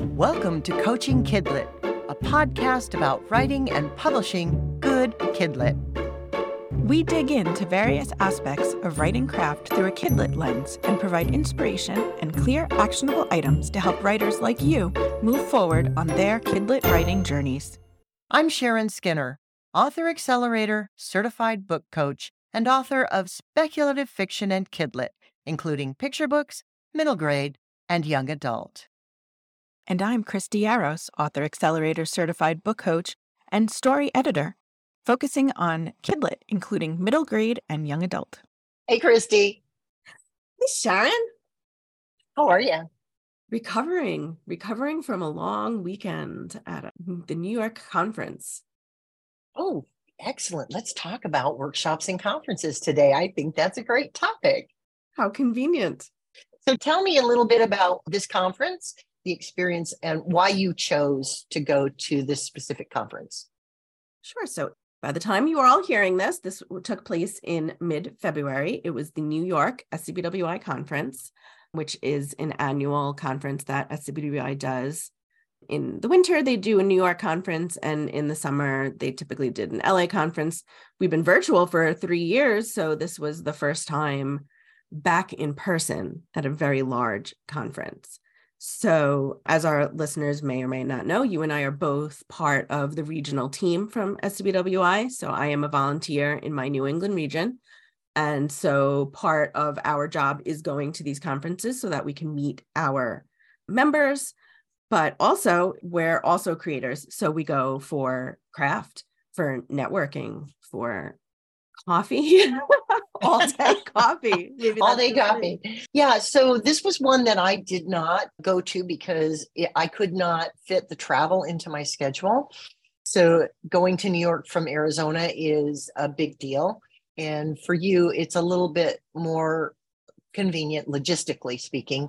Welcome to Coaching Kidlit, a podcast about writing and publishing good Kidlit. We dig into various aspects of writing craft through a Kidlit lens and provide inspiration and clear, actionable items to help writers like you move forward on their Kidlit writing journeys. I'm Sharon Skinner, author accelerator, certified book coach, and author of speculative fiction and Kidlit, including picture books, middle grade, and young adult. And I'm Christy Yaros, author accelerator certified book coach and story editor, focusing on Kidlit, including middle grade and young adult. Hey, Christy. Hey, Sharon. How are you? Recovering, recovering from a long weekend at mm, the New York conference. Oh, excellent. Let's talk about workshops and conferences today. I think that's a great topic. How convenient. So, tell me a little bit about this conference the experience and why you chose to go to this specific conference. Sure. So by the time you are all hearing this, this took place in mid February. It was the New York SCBWI conference, which is an annual conference that SCBWI does. In the winter, they do a New York conference, and in the summer, they typically did an LA conference. We've been virtual for three years, so this was the first time back in person at a very large conference. So, as our listeners may or may not know, you and I are both part of the regional team from SCBWI. So, I am a volunteer in my New England region. And so, part of our job is going to these conferences so that we can meet our members, but also we're also creators. So, we go for craft, for networking, for coffee, all day coffee. Maybe all day coffee. Yeah. So this was one that I did not go to because I could not fit the travel into my schedule. So going to New York from Arizona is a big deal. And for you, it's a little bit more convenient, logistically speaking.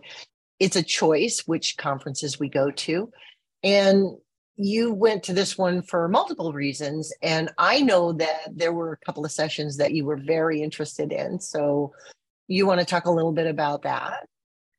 It's a choice which conferences we go to. And you went to this one for multiple reasons. And I know that there were a couple of sessions that you were very interested in. So you want to talk a little bit about that?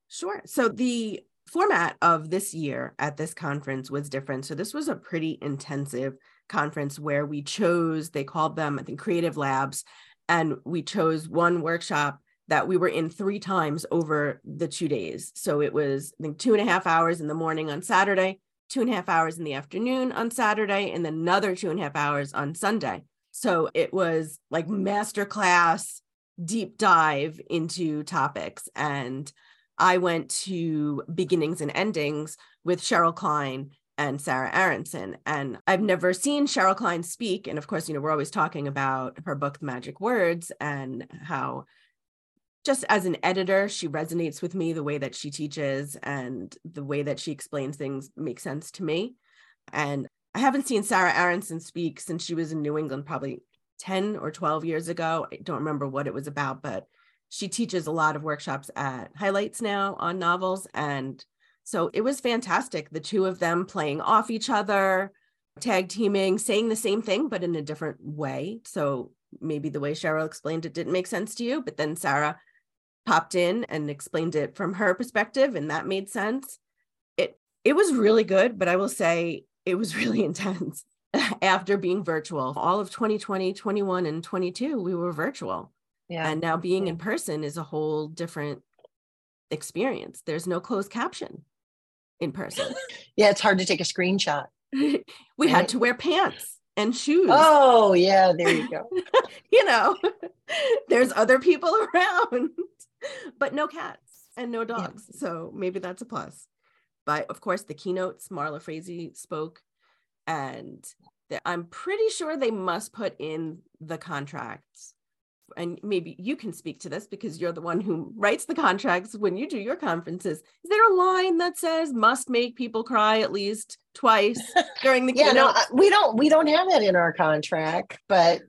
Sure. So the format of this year at this conference was different. So this was a pretty intensive conference where we chose, they called them, I think, creative labs. And we chose one workshop that we were in three times over the two days. So it was, I think, two and a half hours in the morning on Saturday, two and a half hours in the afternoon on Saturday, and another two and a half hours on Sunday. So it was like masterclass deep dive into topics. And I went to beginnings and endings with Cheryl Klein and Sarah Aronson. And I've never seen Cheryl Klein speak. And of course, you know, we're always talking about her book, The Magic Words, and how just as an editor, she resonates with me the way that she teaches and the way that she explains things makes sense to me. And I haven't seen Sarah Aronson speak since she was in New England, probably 10 or 12 years ago. I don't remember what it was about, but she teaches a lot of workshops at Highlights now on novels. And so it was fantastic. The two of them playing off each other, tag teaming, saying the same thing, but in a different way. So maybe the way Cheryl explained it didn't make sense to you, but then Sarah popped in and explained it from her perspective and that made sense. It it was really good but i will say it was really intense after being virtual. All of 2020 21 and 22 we were virtual. Yeah. And now being in person is a whole different experience. There's no closed caption in person. Yeah it's hard to take a screenshot. We right? had to wear pants and shoes. Oh, yeah, there you go. you know, there's other people around but no cats and no dogs. Yeah. So maybe that's a plus. But of course, the keynotes, Marla Frazee spoke, and I'm pretty sure they must put in the contracts. And maybe you can speak to this because you're the one who writes the contracts when you do your conferences. Is there a line that says must make people cry at least twice during the yeah, keynote? no, uh, we don't we don't have that in our contract, but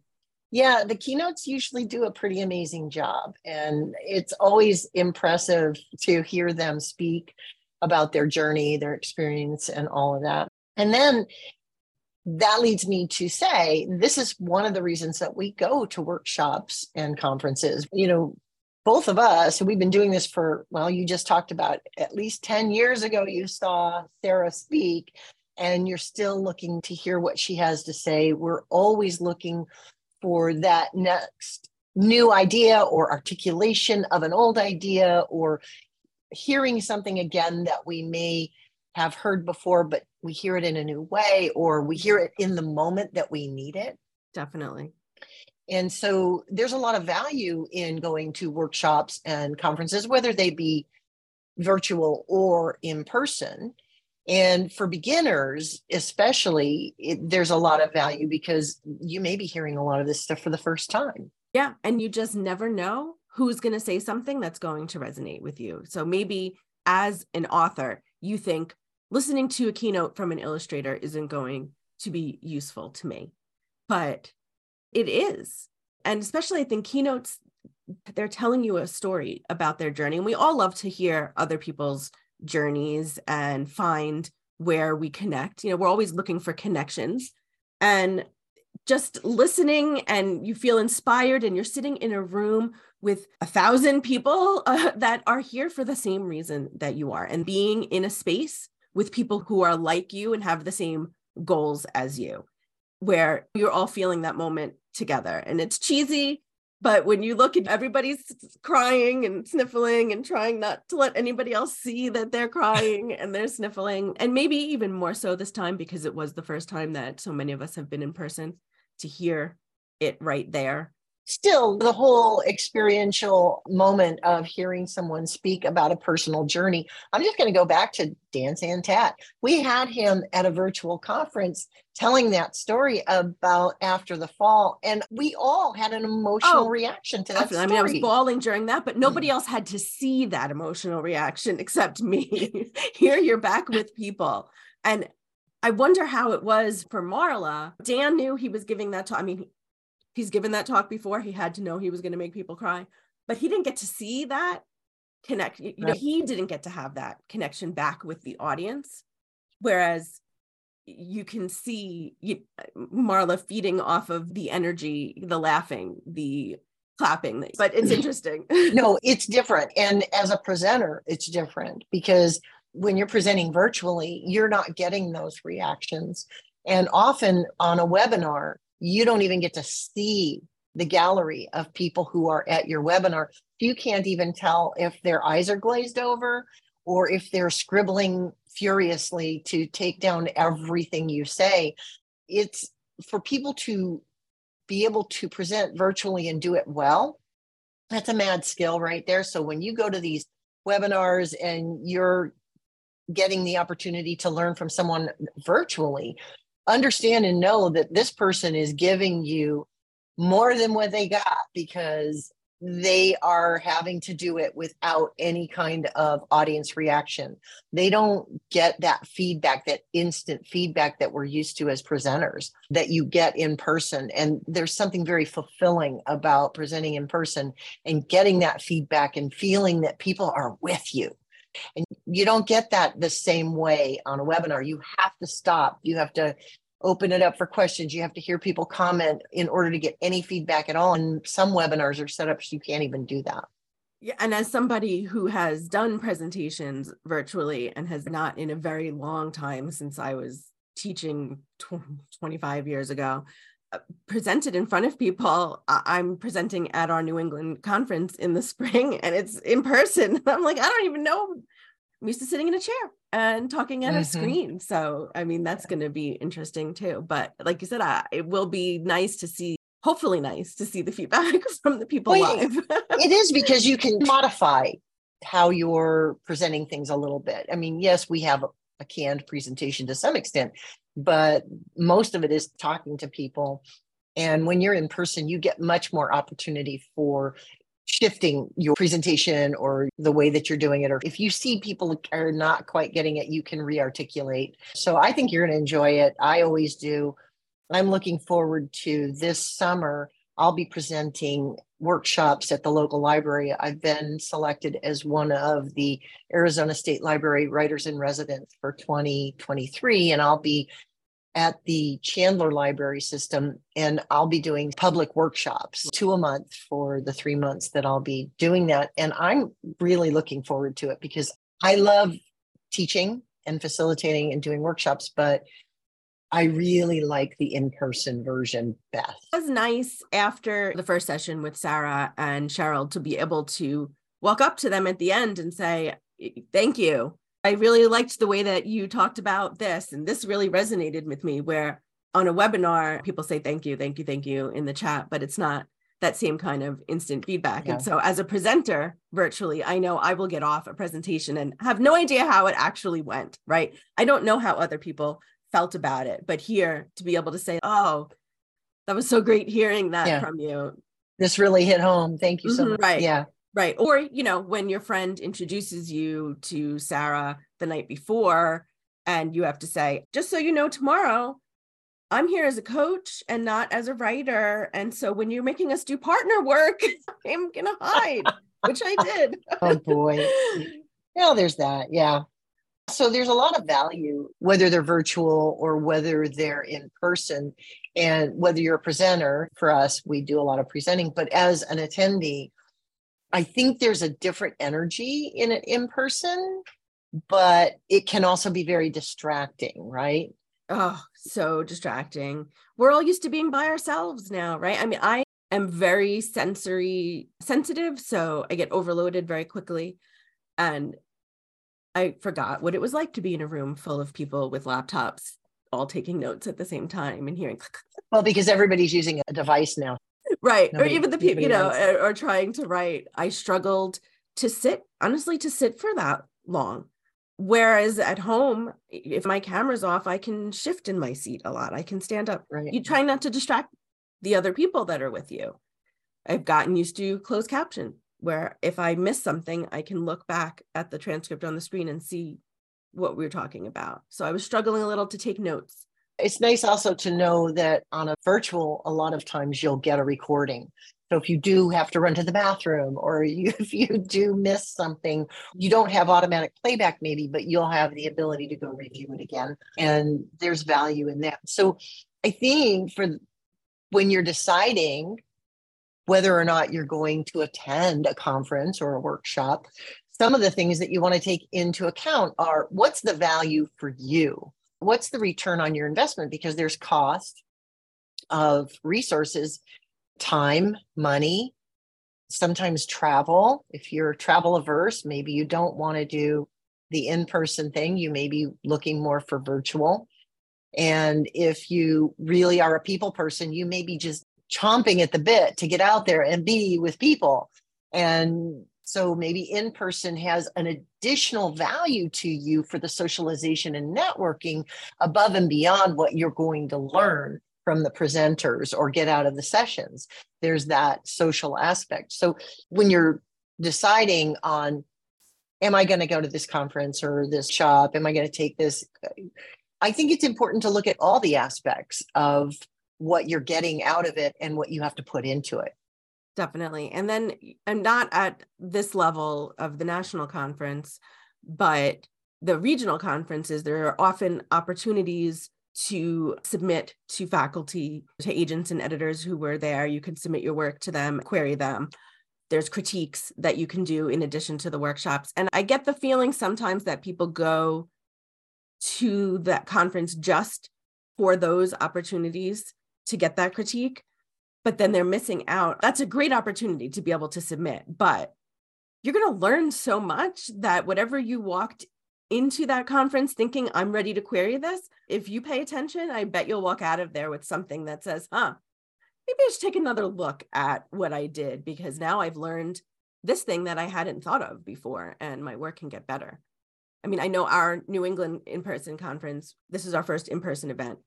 yeah, the keynotes usually do a pretty amazing job. And it's always impressive to hear them speak about their journey, their experience, and all of that. And then that leads me to say this is one of the reasons that we go to workshops and conferences. You know, both of us, we've been doing this for, well, you just talked about at least 10 years ago, you saw Sarah speak, and you're still looking to hear what she has to say. We're always looking for that next new idea or articulation of an old idea or hearing something again that we may have heard before, but we hear it in a new way or we hear it in the moment that we need it. Definitely. And so there's a lot of value in going to workshops and conferences, whether they be virtual or in person. And for beginners, especially, it, there's a lot of value because you may be hearing a lot of this stuff for the first time. Yeah. And you just never know who's going to say something that's going to resonate with you. So maybe as an author, you think listening to a keynote from an illustrator isn't going to be useful to me. But it is. And especially, I think keynotes, they're telling you a story about their journey. And we all love to hear other people's journeys and find where we connect. You know, we're always looking for connections. And just listening and you feel inspired and you're sitting in a room with a thousand people uh, that are here for the same reason that you are and being in a space with people who are like you and have the same goals as you where you're all feeling that moment together. And it's cheesy, but when you look at everybody's crying and sniffling and trying not to let anybody else see that they're crying and they're sniffling, and maybe even more so this time because it was the first time that so many of us have been in person to hear it right there still the whole experiential moment of hearing someone speak about a personal journey i'm just going to go back to dan santat we had him at a virtual conference telling that story about after the fall and we all had an emotional oh, reaction to that story. i mean i was bawling during that but nobody mm. else had to see that emotional reaction except me here you're back with people and I wonder how it was for Marla. Dan knew he was giving that talk. I mean, he's given that talk before. He had to know he was going to make people cry, but he didn't get to see that connect. You know, he didn't get to have that connection back with the audience. Whereas you can see you, Marla feeding off of the energy, the laughing, the clapping, but it's interesting. no, it's different. And as a presenter, it's different because when you're presenting virtually, you're not getting those reactions. And often on a webinar, you don't even get to see the gallery of people who are at your webinar. You can't even tell if their eyes are glazed over or if they're scribbling furiously to take down everything you say. It's for people to be able to present virtually and do it well. That's a mad skill right there. So when you go to these webinars and you're getting the opportunity to learn from someone virtually, understand and know that this person is giving you more than what they got because they are having to do it without any kind of audience reaction. They don't get that feedback, that instant feedback that we're used to as presenters that you get in person. And there's something very fulfilling about presenting in person and getting that feedback and feeling that people are with you. And you don't get that the same way on a webinar. You have to stop. You have to open it up for questions. You have to hear people comment in order to get any feedback at all. And some webinars are set up so you can't even do that. Yeah, and as somebody who has done presentations virtually and has not in a very long time since I was teaching 25 years ago, uh, presented in front of people. I'm presenting at our New England conference in the spring and it's in person. I'm like, I don't even know. I'm used to sitting in a chair and talking at mm-hmm. a screen. So, I mean, that's going to be interesting too. But like you said, I, it will be nice to see, hopefully, nice to see the feedback from the people well, live. it is because you can modify how you're presenting things a little bit. I mean, yes, we have a, a canned presentation to some extent, but most of it is talking to people. And when you're in person, you get much more opportunity for shifting your presentation or the way that you're doing it. Or if you see people are not quite getting it, you can re articulate. So I think you're going to enjoy it. I always do. I'm looking forward to this summer. I'll be presenting workshops at the local library. I've been selected as one of the Arizona State Library Writers in Residence for 2023, and I'll be at the Chandler Library System, and I'll be doing public workshops, two a month for the three months that I'll be doing that. And I'm really looking forward to it because I love teaching and facilitating and doing workshops, but I really like the in person version best. It was nice after the first session with Sarah and Cheryl to be able to walk up to them at the end and say, Thank you I really liked the way that you talked about this, and this really resonated with me. Where on a webinar, people say thank you, thank you, thank you in the chat, but it's not that same kind of instant feedback. Yeah. And so, as a presenter virtually, I know I will get off a presentation and have no idea how it actually went, right? I don't know how other people felt about it, but here to be able to say, oh, that was so great hearing that yeah. from you. This really hit home. Thank you so mm-hmm, much. Right. Yeah. Right. Or, you know, when your friend introduces you to Sarah the night before, and you have to say, just so you know, tomorrow I'm here as a coach and not as a writer. And so when you're making us do partner work, I'm going to hide, which I did. oh, boy. Yeah, there's that. Yeah. So there's a lot of value, whether they're virtual or whether they're in person. And whether you're a presenter, for us, we do a lot of presenting, but as an attendee, I think there's a different energy in it in person, but it can also be very distracting, right? Oh, so distracting. We're all used to being by ourselves now, right? I mean, I am very sensory sensitive, so I get overloaded very quickly. And I forgot what it was like to be in a room full of people with laptops all taking notes at the same time and hearing. Well, because everybody's using a device now right nobody, or even the people you know are, are trying to write i struggled to sit honestly to sit for that long. Whereas at home if my camera's off i can shift in my seat a lot. I can stand up. Right. you try not to distract the other people that are with you. I've gotten used to closed caption where if i miss something i can look back at the transcript on the screen and see what we are talking about. So i was struggling a little to take notes it's nice also to know that on a virtual, a lot of times you'll get a recording. So if you do have to run to the bathroom or you, if you do miss something, you don't have automatic playback maybe, but you'll have the ability to go review it again. And there's value in that. So I think for when you're deciding whether or not you're going to attend a conference or a workshop, some of the things that you want to take into account are what's the value for you? What's the return on your investment? Because there's cost of resources, time, money, sometimes travel. If you're travel averse, maybe you don't want to do the in person thing, you may be looking more for virtual. And if you really are a people person, you may be just chomping at the bit to get out there and be with people. And so maybe in person has an additional value to you for the socialization and networking above and beyond what you're going to learn from the presenters or get out of the sessions. There's that social aspect. So when you're deciding on, am I going to go to this conference or this shop? Am I going to take this? I think it's important to look at all the aspects of what you're getting out of it and what you have to put into it definitely. And then i'm not at this level of the national conference but the regional conferences there are often opportunities to submit to faculty to agents and editors who were there. You can submit your work to them query them. There's critiques that you can do in addition to the workshops. And i get the feeling sometimes that people go to that conference just for those opportunities to get that critique but then they're missing out. That's a great opportunity to be able to submit, but you're going to learn so much that whatever you walked into that conference thinking, I'm ready to query this, if you pay attention, I bet you'll walk out of there with something that says, huh, maybe I should take another look at what I did because now I've learned this thing that I hadn't thought of before and my work can get better. I mean, I know our New England in person conference, this is our first in person event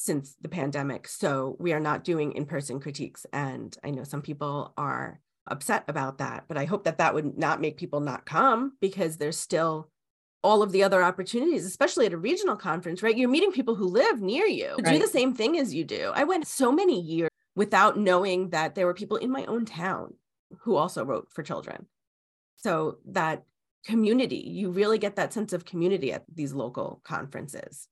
since the pandemic. So we are not doing in person critiques. And I know some people are upset about that, but I hope that that would not make people not come because there's still all of the other opportunities, especially at a regional conference, right? You're meeting people who live near you, right. do the same thing as you do. I went so many years without knowing that there were people in my own town who also wrote for children. So that community, you really get that sense of community at these local conferences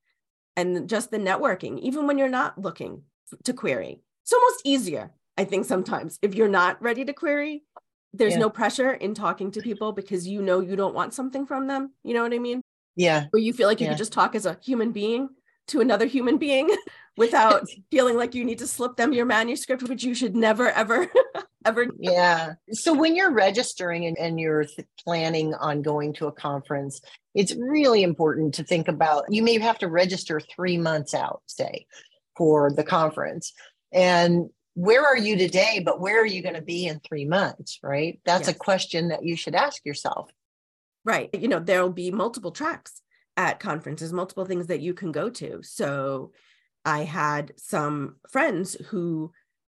and just the networking, even when you're not looking to query. It's almost easier, I think, sometimes if you're not ready to query. There's yeah. no pressure in talking to people because you know you don't want something from them. You know what I mean? Yeah. Where you feel like you yeah. could just talk as a human being to another human being without feeling like you need to slip them your manuscript, which you should never, ever, ever. Yeah. So when you're registering and, and you're th- planning on going to a conference, it's really important to think about you may have to register three months out, say, for the conference. And where are you today, but where are you going to be in three months? Right. That's yes. a question that you should ask yourself. Right. You know, there'll be multiple tracks at conferences, multiple things that you can go to. So I had some friends who,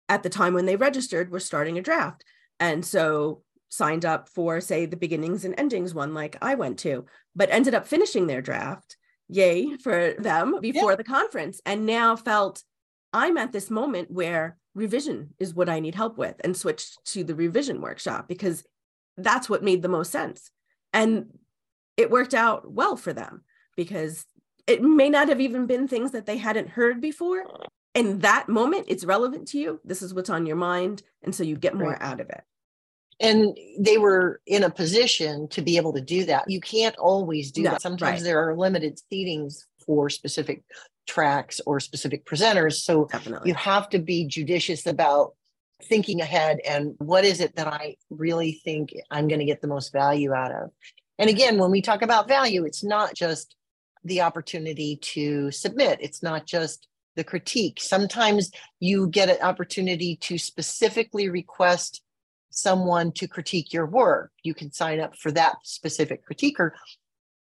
at the time when they registered, were starting a draft. And so signed up for, say, the beginnings and endings one, like I went to, but ended up finishing their draft. Yay for them before yeah. the conference. And now felt I'm at this moment where revision is what I need help with and switched to the revision workshop because that's what made the most sense. And it worked out well for them because it may not have even been things that they hadn't heard before. In that moment, it's relevant to you. This is what's on your mind. And so you get more right. out of it. And they were in a position to be able to do that. You can't always do no, that. Sometimes right. there are limited seatings for specific tracks or specific presenters. So Definitely. you have to be judicious about thinking ahead and what is it that I really think I'm going to get the most value out of. And again, when we talk about value, it's not just the opportunity to submit, it's not just the critique. Sometimes you get an opportunity to specifically request someone to critique your work. You can sign up for that specific critiquer.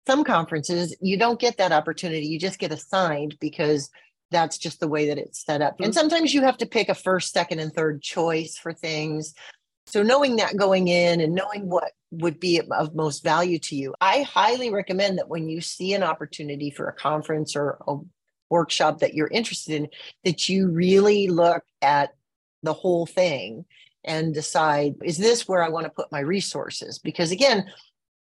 Some conferences, you don't get that opportunity. You just get assigned because that's just the way that it's set up. And mm-hmm. sometimes you have to pick a first, second, and third choice for things. So knowing that going in and knowing what would be of most value to you, I highly recommend that when you see an opportunity for a conference or a workshop that you're interested in, that you really look at the whole thing and decide, is this where I want to put my resources? Because again,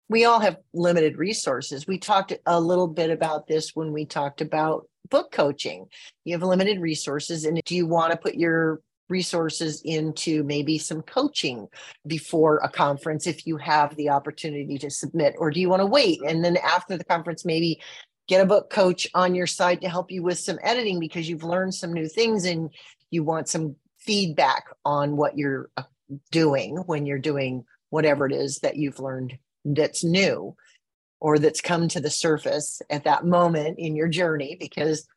we all have limited resources. We talked a little bit about this when we talked about book coaching. You have limited resources, and do you want to put your resources into maybe some coaching before a conference if you have the opportunity to submit or do you want to wait? And then after the conference maybe get a book coach on your side to help you with some editing because you've learned some new things and you want some feedback on what you're uh, doing when you're doing whatever it is that you've learned that's new or that's come to the surface at that moment in your journey because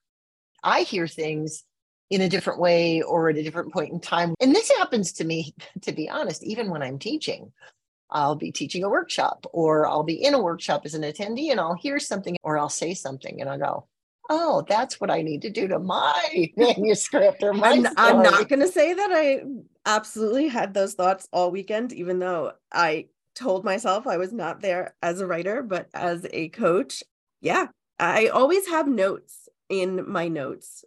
I hear things in a different way or at a different point in time. And this happens to me, to be honest, even when I'm teaching. I'll be teaching a workshop or I'll be in a workshop as an attendee and I'll hear something or I'll say something and I'll go, oh, that's what I need to do to my manuscript or my. I'm, I'm not going to say that I absolutely had those thoughts all weekend, even though I told myself I was not there as a writer, but as a coach. Yeah, I always have notes in my notes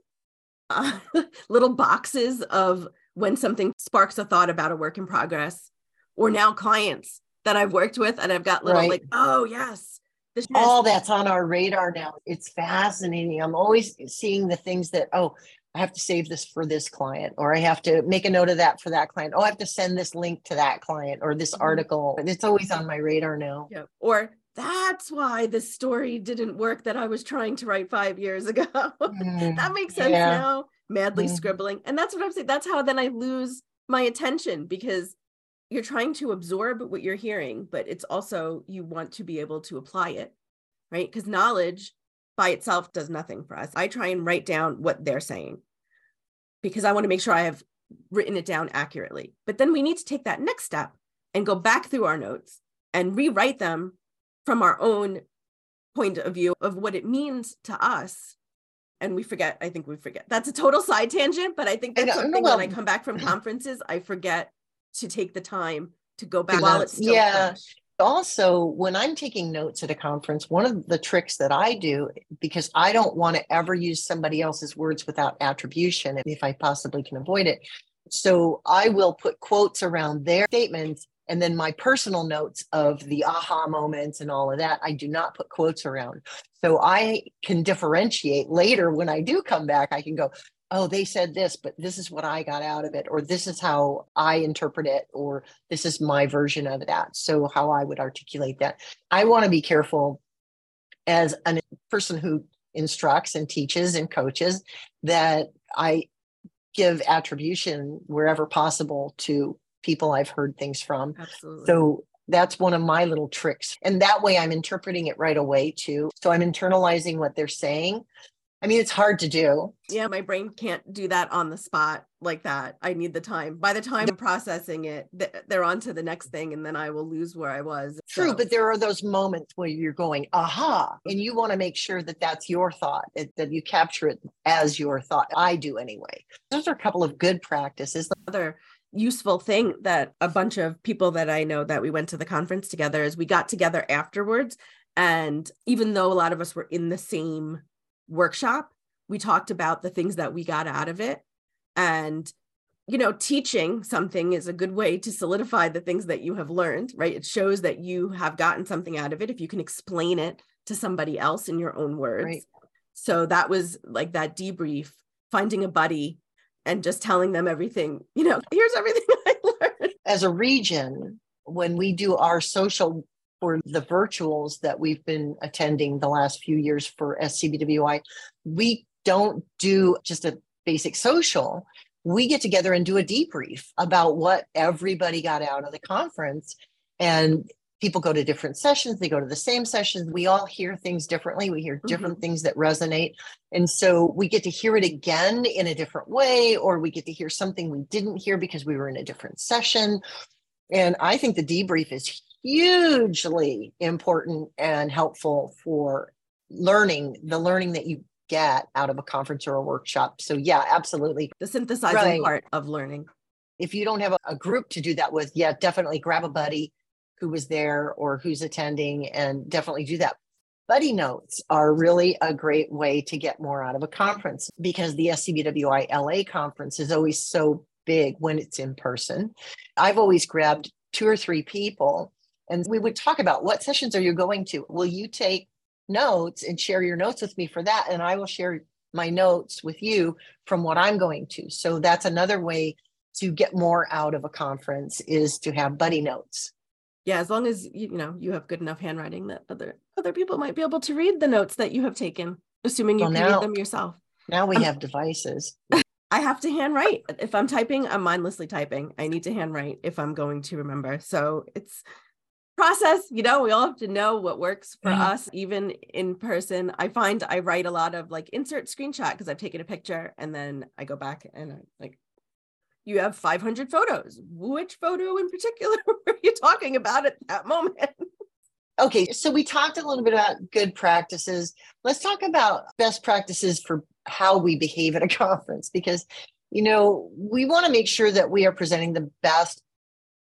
uh, little boxes of when something sparks a thought about a work in progress or now clients that I've worked with and I've got little right. like, oh yes. All that's on our radar now. It's fascinating. I'm always seeing the things that, oh, I have to save this for this client, or I have to make a note of that for that client. Oh, I have to send this link to that client or this mm-hmm. article. It's always on my radar now. Yeah. Or that's why the story didn't work that I was trying to write five years ago. Mm, that makes sense yeah. now. Madly mm. scribbling. And that's what I'm saying. That's how then I lose my attention because you're trying to absorb what you're hearing, but it's also you want to be able to apply it, right? Because knowledge by itself does nothing for us. I try and write down what they're saying because I want to make sure I have written it down accurately. But then we need to take that next step and go back through our notes and rewrite them from our own point of view of what it means to us. And we forget i think we forget. That's a total side tangent but i think that's uh, something well, when i come back from conferences i forget to take the time to go back while it's still yeah. fresh. also when i'm taking notes at a conference one of the tricks that i do because i don't want to ever use somebody else's words without attribution if i possibly can avoid it. So I will put quotes around their statements And then my personal notes of the aha moments and all of that, I do not put quotes around. So I can differentiate later when I do come back. I can go, oh, they said this, but this is what I got out of it, or this is how I interpret it, or this is my version of that. So, how I would articulate that. I want to be careful as a person who instructs and teaches and coaches that I give attribution wherever possible to people I've heard things from. Absolutely. So that's one of my little tricks. And that way I'm interpreting it right away too. So I'm internalizing what they're saying. I mean, it's hard to do. Yeah, my brain can't do that on the spot like that. I need the time. By the time I'm processing it, they're on to the next thing, and then I will lose where I was. True, so. but there are those moments where you're going, aha, and you want to make sure that that's your thought, that, that you capture it as your thought. I do anyway. Those are a couple of good practices. Other useful thing that a bunch of people that I know that we went to the conference together is we got together afterwards. And even though a lot of us were in the same workshop, we talked about the things that we got out of it. And, you know, teaching something is a good way to solidify the things that you have learned, right? It shows that you have gotten something out of it if you can explain it to somebody else in your own words. Right. So that was like that debrief, finding a buddy and just telling them everything, you know, here's everything I learned. As a region, when we do our social for the virtuals that we've been attending the last few years for SCBWI, we don't do just a basic social. We get together and do a debrief about what everybody got out of the conference. And people go to different sessions they go to the same sessions. We all hear things differently. We hear different mm-hmm. things that resonate. And so we get to hear it again in a different way or we get to hear something we didn't hear because we were in a different session. And i think the debrief is hugely important and helpful for learning the learning that you get out of a conference or a workshop. So yeah absolutely. The synthesizing right. part of learning. If you don't have a, a group to do that with yeah definitely grab a buddy who was there or who's attending and definitely do that. Buddy notes are really a great way to get more out of a conference because the SCBWI LA conference is always so big when it's in person. I've always grabbed two or three people and we would talk about what sessions are you going to? Will you take notes and share your notes with me for that? And I will share my notes with you from what I'm going to. So that's another way to get more out of a conference is to have buddy notes yeah as long as you, you know you have good enough handwriting that other other people might be able to read the notes that you have taken assuming you well, can now, read them yourself. Now we um, have devices. I have to handwrite. If i'm typing i'm mindlessly typing. I need to handwrite if i'm going to remember. So it's process you know we all have to know what works for mm-hmm. us even in person. I find i write a lot of like insert screenshot because i've taken a picture and then i go back and i like you have 500 photos. Which photo in particular were you talking about at that moment? Okay, so we talked a little bit about good practices. Let's talk about best practices for how we behave at a conference because, you know, we want to make sure that we are presenting the best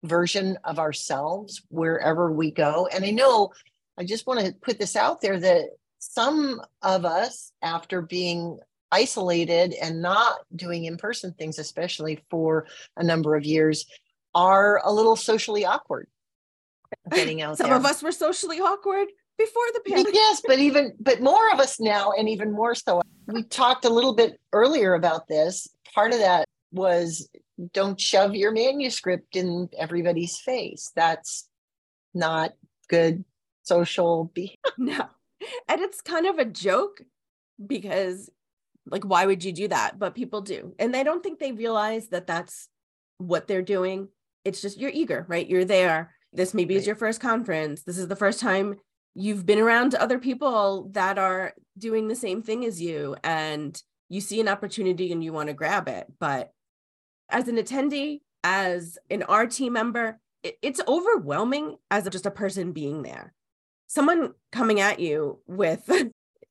version of ourselves wherever we go. And I know I just want to put this out there that some of us, after being isolated and not doing in person things, especially for a number of years, are a little socially awkward getting out Some there. of us were socially awkward before the pandemic. Yes, but even but more of us now, and even more so. We talked a little bit earlier about this. Part of that was don't shove your manuscript in everybody's face. That's not good social behavior. No. And it's kind of a joke because like, why would you do that? But people do. And they don't think they realize that that's what they're doing. It's just you're eager, right? You're there. This maybe right. is your first conference. This is the first time you've been around other people that are doing the same thing as you. And you see an opportunity and you want to grab it. But as an attendee, as an RT member, it's overwhelming as just a person being there. Someone coming at you with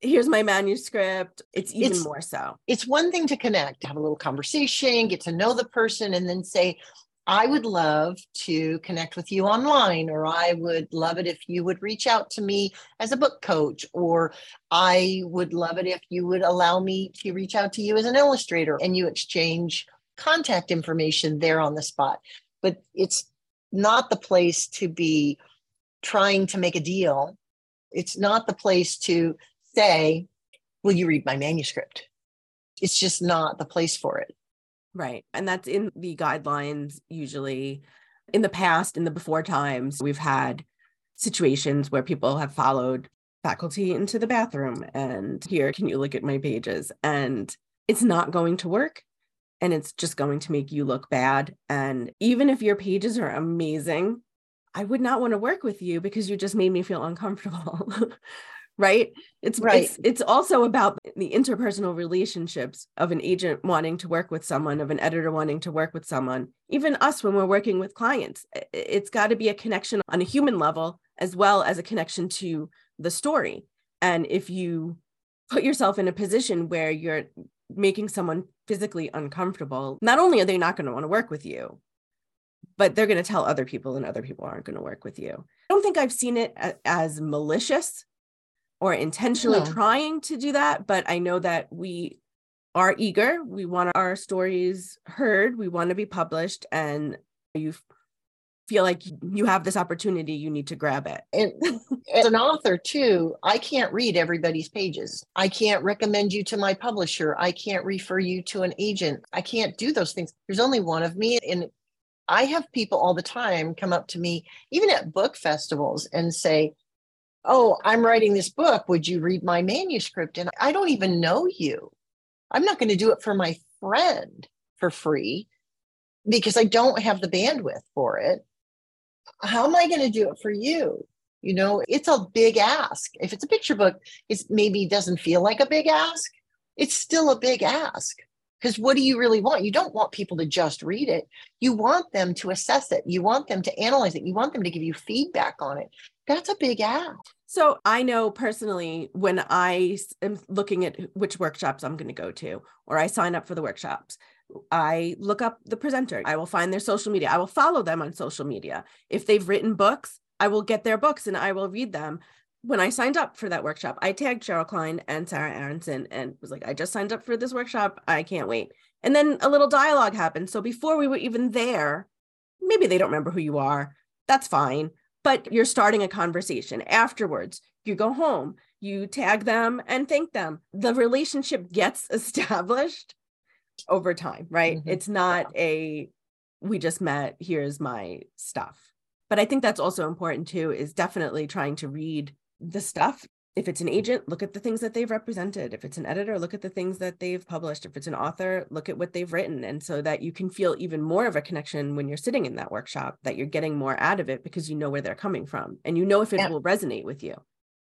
here's my manuscript. It's even it's, more so. it's one thing to connect have a little conversation get to know the person and then say i would love to connect with you online or i would love it if you would reach out to me as a book coach or i would love it if you would allow me to reach out to you as an illustrator and you exchange contact information there on the spot. But it's not the place to be trying to make a deal. It's not the place to say, Will you read my manuscript? It's just not the place for it. Right. And that's in the guidelines usually. In the past, in the before times, we've had situations where people have followed faculty into the bathroom and here, can you look at my pages? And it's not going to work and it's just going to make you look bad. And even if your pages are amazing, I would not want to work with you because you just made me feel uncomfortable. right? It's right. it's it's also about the interpersonal relationships of an agent wanting to work with someone, of an editor wanting to work with someone. Even us when we're working with clients, it's got to be a connection on a human level as well as a connection to the story. And if you put yourself in a position where you're making someone physically uncomfortable, not only are they not going to want to work with you, but they're going to tell other people and other people aren't going to work with you. I don't think I've seen it as malicious or intentionally no. trying to do that, but I know that we are eager. We want our stories heard, we want to be published, and you feel like you have this opportunity, you need to grab it. And as an author, too, I can't read everybody's pages. I can't recommend you to my publisher. I can't refer you to an agent. I can't do those things. There's only one of me. And I have people all the time come up to me, even at book festivals, and say, Oh, I'm writing this book. Would you read my manuscript? And I don't even know you. I'm not going to do it for my friend for free because I don't have the bandwidth for it how am I going to do it for you? You know, it's a big ask. If it's a picture book, it maybe doesn't feel like a big ask. It's still a big ask. Because what do you really want? You don't want people to just read it. You want them to assess it. You want them to analyze it. You want them to give you feedback on it. That's a big ask. So I know personally when I am looking at which workshops I'm going to go to, or I sign up for the workshops, I look up the presenter. I will find their social media. I will follow them on social media. If they've written books, I will get their books and I will read them. When I signed up for that workshop, I tagged Cheryl Klein and Sarah Aronson and was like, I just signed up for this workshop. I can't wait. And then a little dialogue happened. So before we were even there, maybe they don't remember who you are. That's fine. But you're starting a conversation. Afterwards, you go home, you tag them and thank them. The relationship gets established over time, right? Mm-hmm. It's not yeah. a we just met, here's my stuff. But I think that's also important too, is definitely trying to read the stuff. If it's an agent, look at the things that they've represented. If it's an editor, look at the things that they've published. If it's an author, look at what they've written. And so that you can feel even more of a connection when you're sitting in that workshop, that you're getting more out of it because you know where they're coming from and you know if it yeah. will resonate with you.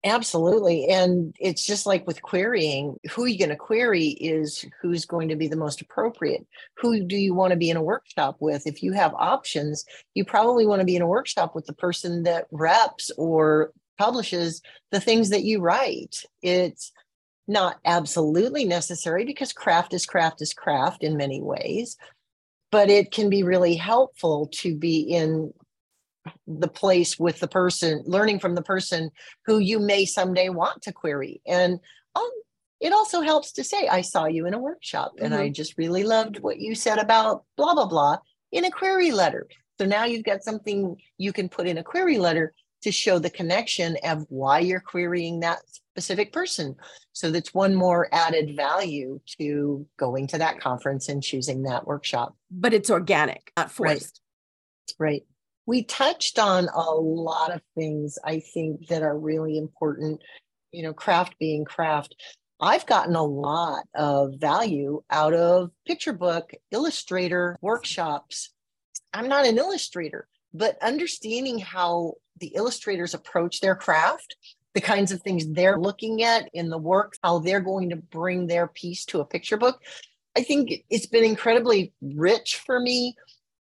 Absolutely. And it's just like with querying, who you're going to query is who's going to be the most appropriate. Who do you want to be in a workshop with? If you have options, you probably want to be in a workshop with the person that reps or publishes the things that you write. It's not absolutely necessary because craft is craft is craft in many ways, but it can be really helpful to be in the place with the person, learning from the person who you may someday want to query. And um, it also helps to say, I saw you in a workshop and mm-hmm. I just really loved what you said about blah, blah, blah in a query letter. So now you've got something you can put in a query letter to show the connection of why you're querying that specific person. So that's one more added value to going to that conference and choosing that workshop. But it's organic, not forced. Right. right we touched on a lot of things I think that are really important, you know, craft being craft. I've gotten a lot of value out of picture book illustrator workshops. I'm not an illustrator, but understanding how the illustrators approach their craft, the kinds of things they're looking at in the work, how they're going to bring their piece to a picture book. I think it's been incredibly rich for me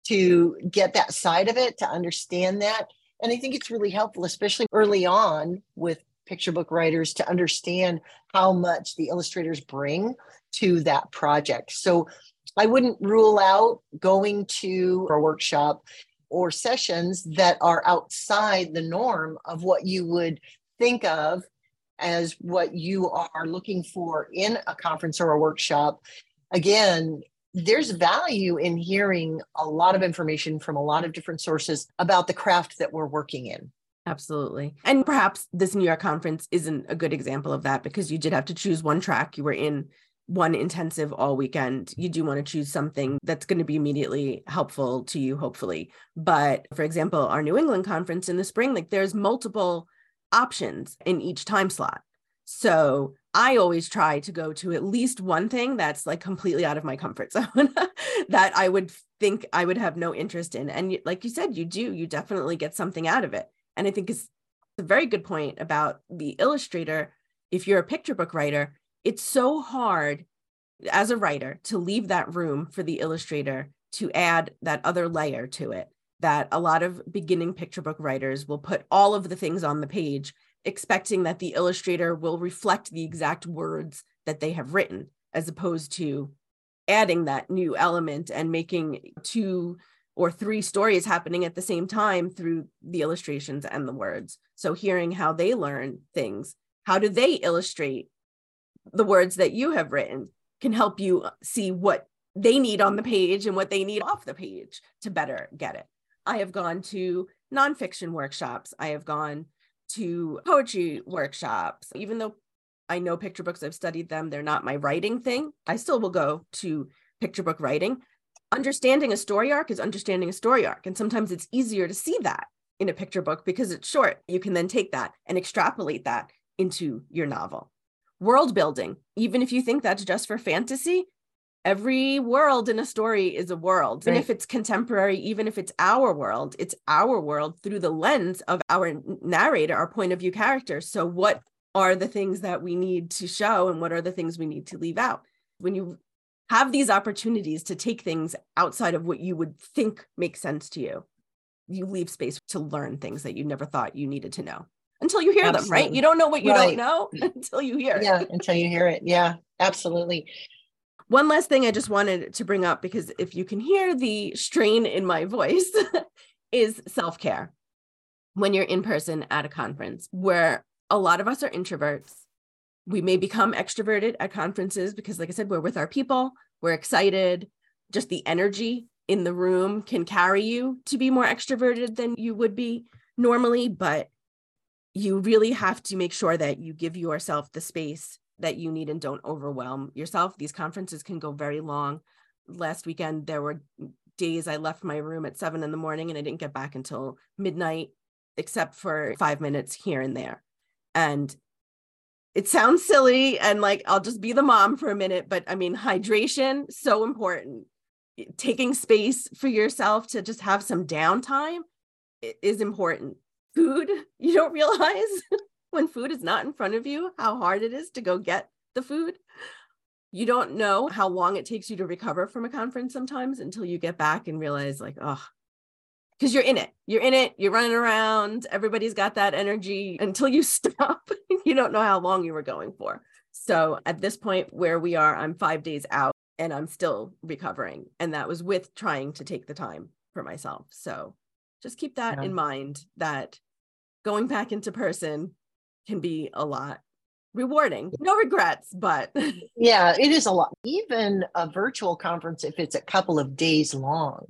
to get that side of it, to understand that. And I think it's really helpful, especially early on with picture book writers, to understand how much the illustrators bring to that project. So I wouldn't rule out going to a workshop or sessions that are outside the norm of what you would think of as what you are looking for in a conference or a workshop. Again, there's value in hearing a lot of information from a lot of different sources about the craft that we're working in. Absolutely. And perhaps this New York conference isn't a good example of that because you did have to choose one track. You were in one intensive all weekend. You do want to choose something that's going to be immediately helpful to you, hopefully. But for example, our New England conference in the spring, like there's multiple options in each time slot. So I always try to go to at least one thing that's like completely out of my comfort zone that I would think I would have no interest in. And like you said, you do, you definitely get something out of it. And I think it's a very good point about the illustrator. If you're a picture book writer, it's so hard as a writer to leave that room for the illustrator to add that other layer to it that a lot of beginning picture book writers will put all of the things on the page expecting that the illustrator will reflect the exact words that they have written as opposed to adding that new element and making two or three stories happening at the same time through the illustrations and the words. So hearing how they learn things, how do they illustrate the words that you have written can help you see what they need on the page and what they need off the page to better get it. I have gone to nonfiction workshops. I have gone to poetry workshops, even though I know picture books, I've studied them, they're not my writing thing. I still will go to picture book writing understanding a story arc is understanding a story arc. And sometimes it's easier to see that in a picture book because it's short. You can then take that and extrapolate that into your novel. World building, even if you think that's just for fantasy, every world in a story is a world. Right. And if it's contemporary, even if it's our world, it's our world through the lens of our narrator, our point of view character. So, what are the things that we need to show and what are the things we need to leave out? When you have these opportunities to take things outside of what you would think makes sense to you. You leave space to learn things that you never thought you needed to know until you hear absolutely. them, right? You don't know what you right. don't know until you hear it. Yeah, until you hear it. Yeah, absolutely. One last thing I just wanted to bring up because if you can hear the strain in my voice, is self care when you're in person at a conference where a lot of us are introverts we may become extroverted at conferences because like i said we're with our people we're excited just the energy in the room can carry you to be more extroverted than you would be normally but you really have to make sure that you give yourself the space that you need and don't overwhelm yourself these conferences can go very long last weekend there were days i left my room at seven in the morning and i didn't get back until midnight except for five minutes here and there and it sounds silly and like I'll just be the mom for a minute, but I mean, hydration, so important. Taking space for yourself to just have some downtime is important. Food, you don't realize when food is not in front of you how hard it is to go get the food. You don't know how long it takes you to recover from a conference sometimes until you get back and realize, like, oh, because you're in it. You're in it. You're running around. Everybody's got that energy until you stop. you don't know how long you were going for. So at this point where we are, I'm five days out and I'm still recovering. And that was with trying to take the time for myself. So just keep that yeah. in mind that going back into person can be a lot rewarding. No regrets, but yeah, it is a lot. Even a virtual conference, if it's a couple of days long,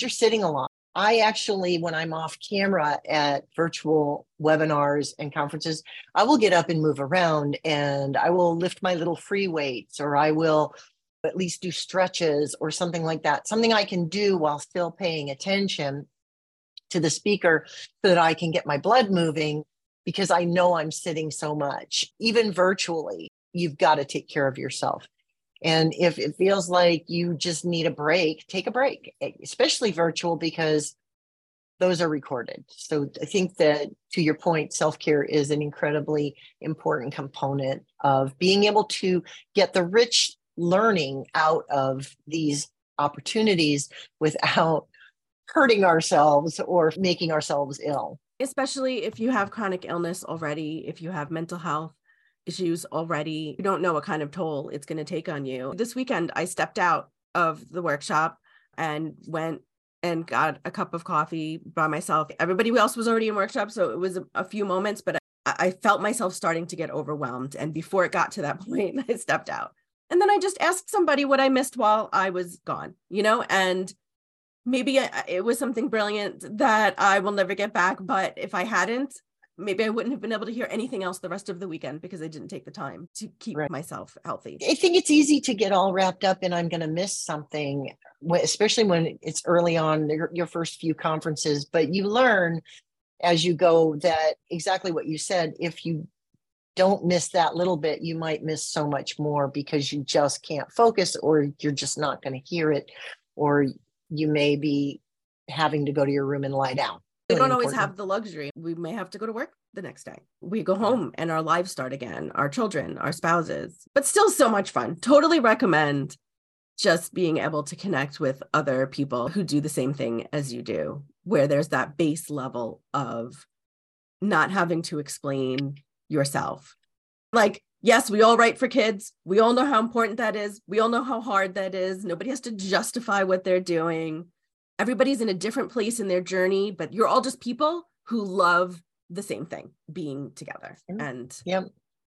you're sitting a lot I actually, when I'm off camera at virtual webinars and conferences, I will get up and move around and I will lift my little free weights or I will at least do stretches or something like that. Something I can do while still paying attention to the speaker so that I can get my blood moving because I know I'm sitting so much. Even virtually, you've got to take care of yourself. And if it feels like you just need a break, take a break, especially virtual because those are recorded. So I think that to your point, self care is an incredibly important component of being able to get the rich learning out of these opportunities without hurting ourselves or making ourselves ill. Especially if you have chronic illness already, if you have mental health issues already. You don't know what kind of toll it's going to take on you. This weekend, I stepped out of the workshop and went and got a cup of coffee by myself. Everybody else was already in workshop, so it was a, few moments, but I, I felt myself starting to get overwhelmed. And before it got to that point, I stepped out. And then I just asked somebody what I missed while I was gone, you know, and maybe it was something brilliant that I will never get back. But if I hadn't, maybe I wouldn't have been able to hear anything else the rest of the weekend because I didn't take the time to keep right. myself healthy. I think it's easy to get all wrapped up in I'm going to miss something, especially when it's early on your, your first few conferences. But you learn as you go that exactly what you said. If you don't miss that little bit, you might miss so much more because you just can't focus or you're just not going to hear it, or you may be having to go to your room and lie down we don't always have the luxury. We may have to go to work the next day. We go home and our lives start again, our children, our spouses, but still so much fun. Totally recommend just being able to connect with other people who do the same thing as you do, where there's that base level of not having to explain yourself. Like, yes, we all write for kids. We all know how important that is. We all know how hard that is. Nobody has to justify what they're doing everybody's in a different place in their journey, but you're all just people who love the same thing, being together. And yep.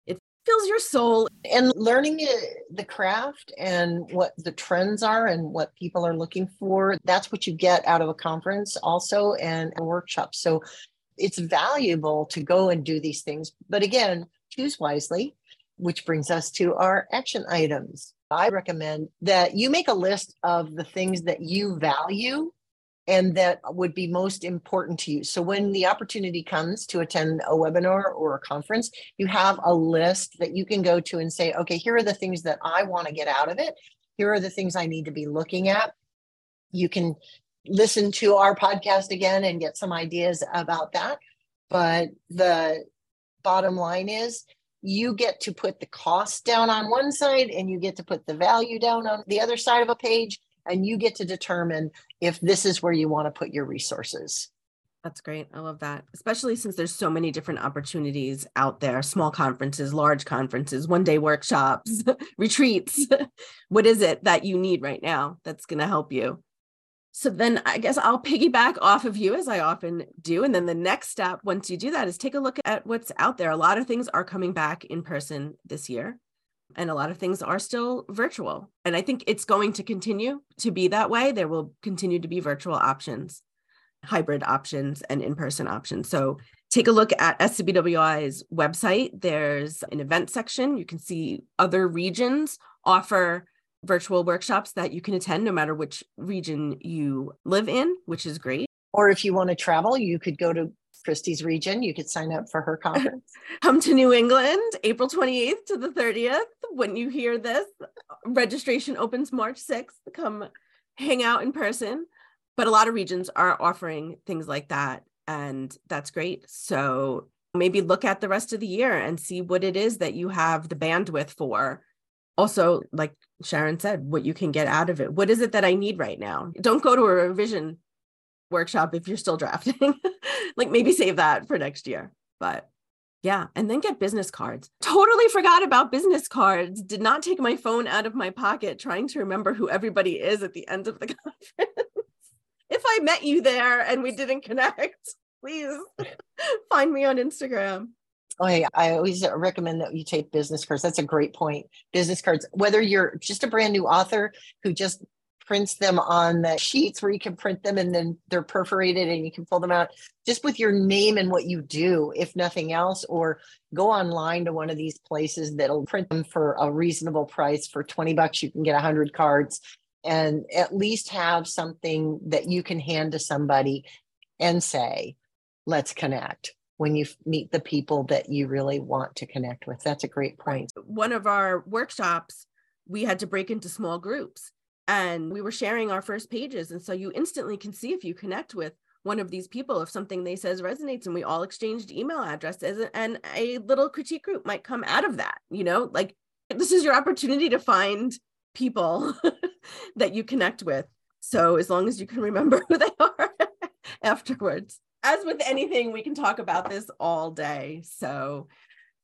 it fills your soul. And learning the craft and what the trends are and what people are looking for, that's what you get out of a conference also and a workshop. So it's valuable to go and do these things. But again, choose wisely, which brings us to our action items. I recommend that you make a list of the things that you value and that would be most important to you. So when the opportunity comes to attend a webinar or a conference, you have a list that you can go to and say, okay, here are the things that I want to get out of it. Here are the things I need to be looking at. You can listen to our podcast again and get some ideas about that. But the bottom line is you get to put the cost down on one side and you get to put the value down on the other side of a page and you get to determine if this is where you want to put your resources. That's great. I love that especially since there's so many different opportunities out there small conferences large conferences one day workshops retreats. What is it that you need right now that's going to help you so then I guess I'll piggyback off of you as I often do. And then the next step, once you do that, is take a look at what's out there. A lot of things are coming back in person this year, and a lot of things are still virtual. And I think it's going to continue to be that way. There will continue to be virtual options, hybrid options, and in person options. So take a look at SCBWI's website. There's an event section. You can see other regions offer virtual workshops that you can attend no matter which region you live in, which is great. Or if you want to travel, you could go to Christy's region. You could sign up for her conference. Come to New England, April 28th to the 30th. When you hear this, registration opens March 6th. Come hang out in person. But a lot of regions are offering things like that. And that's great. So maybe look at the rest of the year and see what it is that you have the bandwidth for. Also, like Sharon said, what you can get out of it. What is it that I need right now? Don't go to a revision workshop if you're still drafting. like maybe save that for next year. But yeah, and then get business cards. Totally forgot about business cards. Did not take my phone out of my pocket trying to remember who everybody is at the end of the conference. if I met you there and we didn't connect, please find me on Instagram. Oh, I always recommend that you take business cards. That's a great point. Business cards, whether you're just a brand new author who just prints them on the sheets where you can print them and then they're perforated and you can pull them out just with your name and what you do, if nothing else, or go online to one of these places that'll print them for a reasonable price. For 20 bucks, you can get 100 cards and at least have something that you can hand to somebody and say, let's connect when you meet the people that you really want to connect with. That's a great point. One of our workshops, we had to break into small groups and we were sharing our first pages. And so you instantly can see if you connect with one of these people if something they says resonates and we all exchanged email addresses and a little critique group might come out of that you know like this is your opportunity to find people that you connect with so as long as you can remember who they are afterwards as with anything, we can talk about this all day. So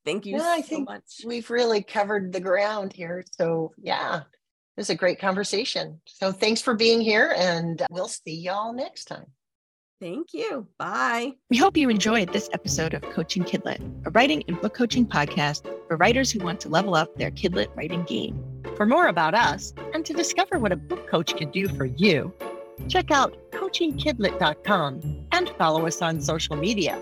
thank you yeah, so I think much. We've really covered the ground here. So yeah, it was a great conversation. So thanks for being here and we'll see y'all next time. Thank you. Bye. We hope you enjoyed this episode of Coaching Kidlit, a writing and book coaching podcast for writers who want to level up their Kidlit writing game. For more about us and to discover what a book coach can do for you, check out coachingkidlit.com and follow us on social media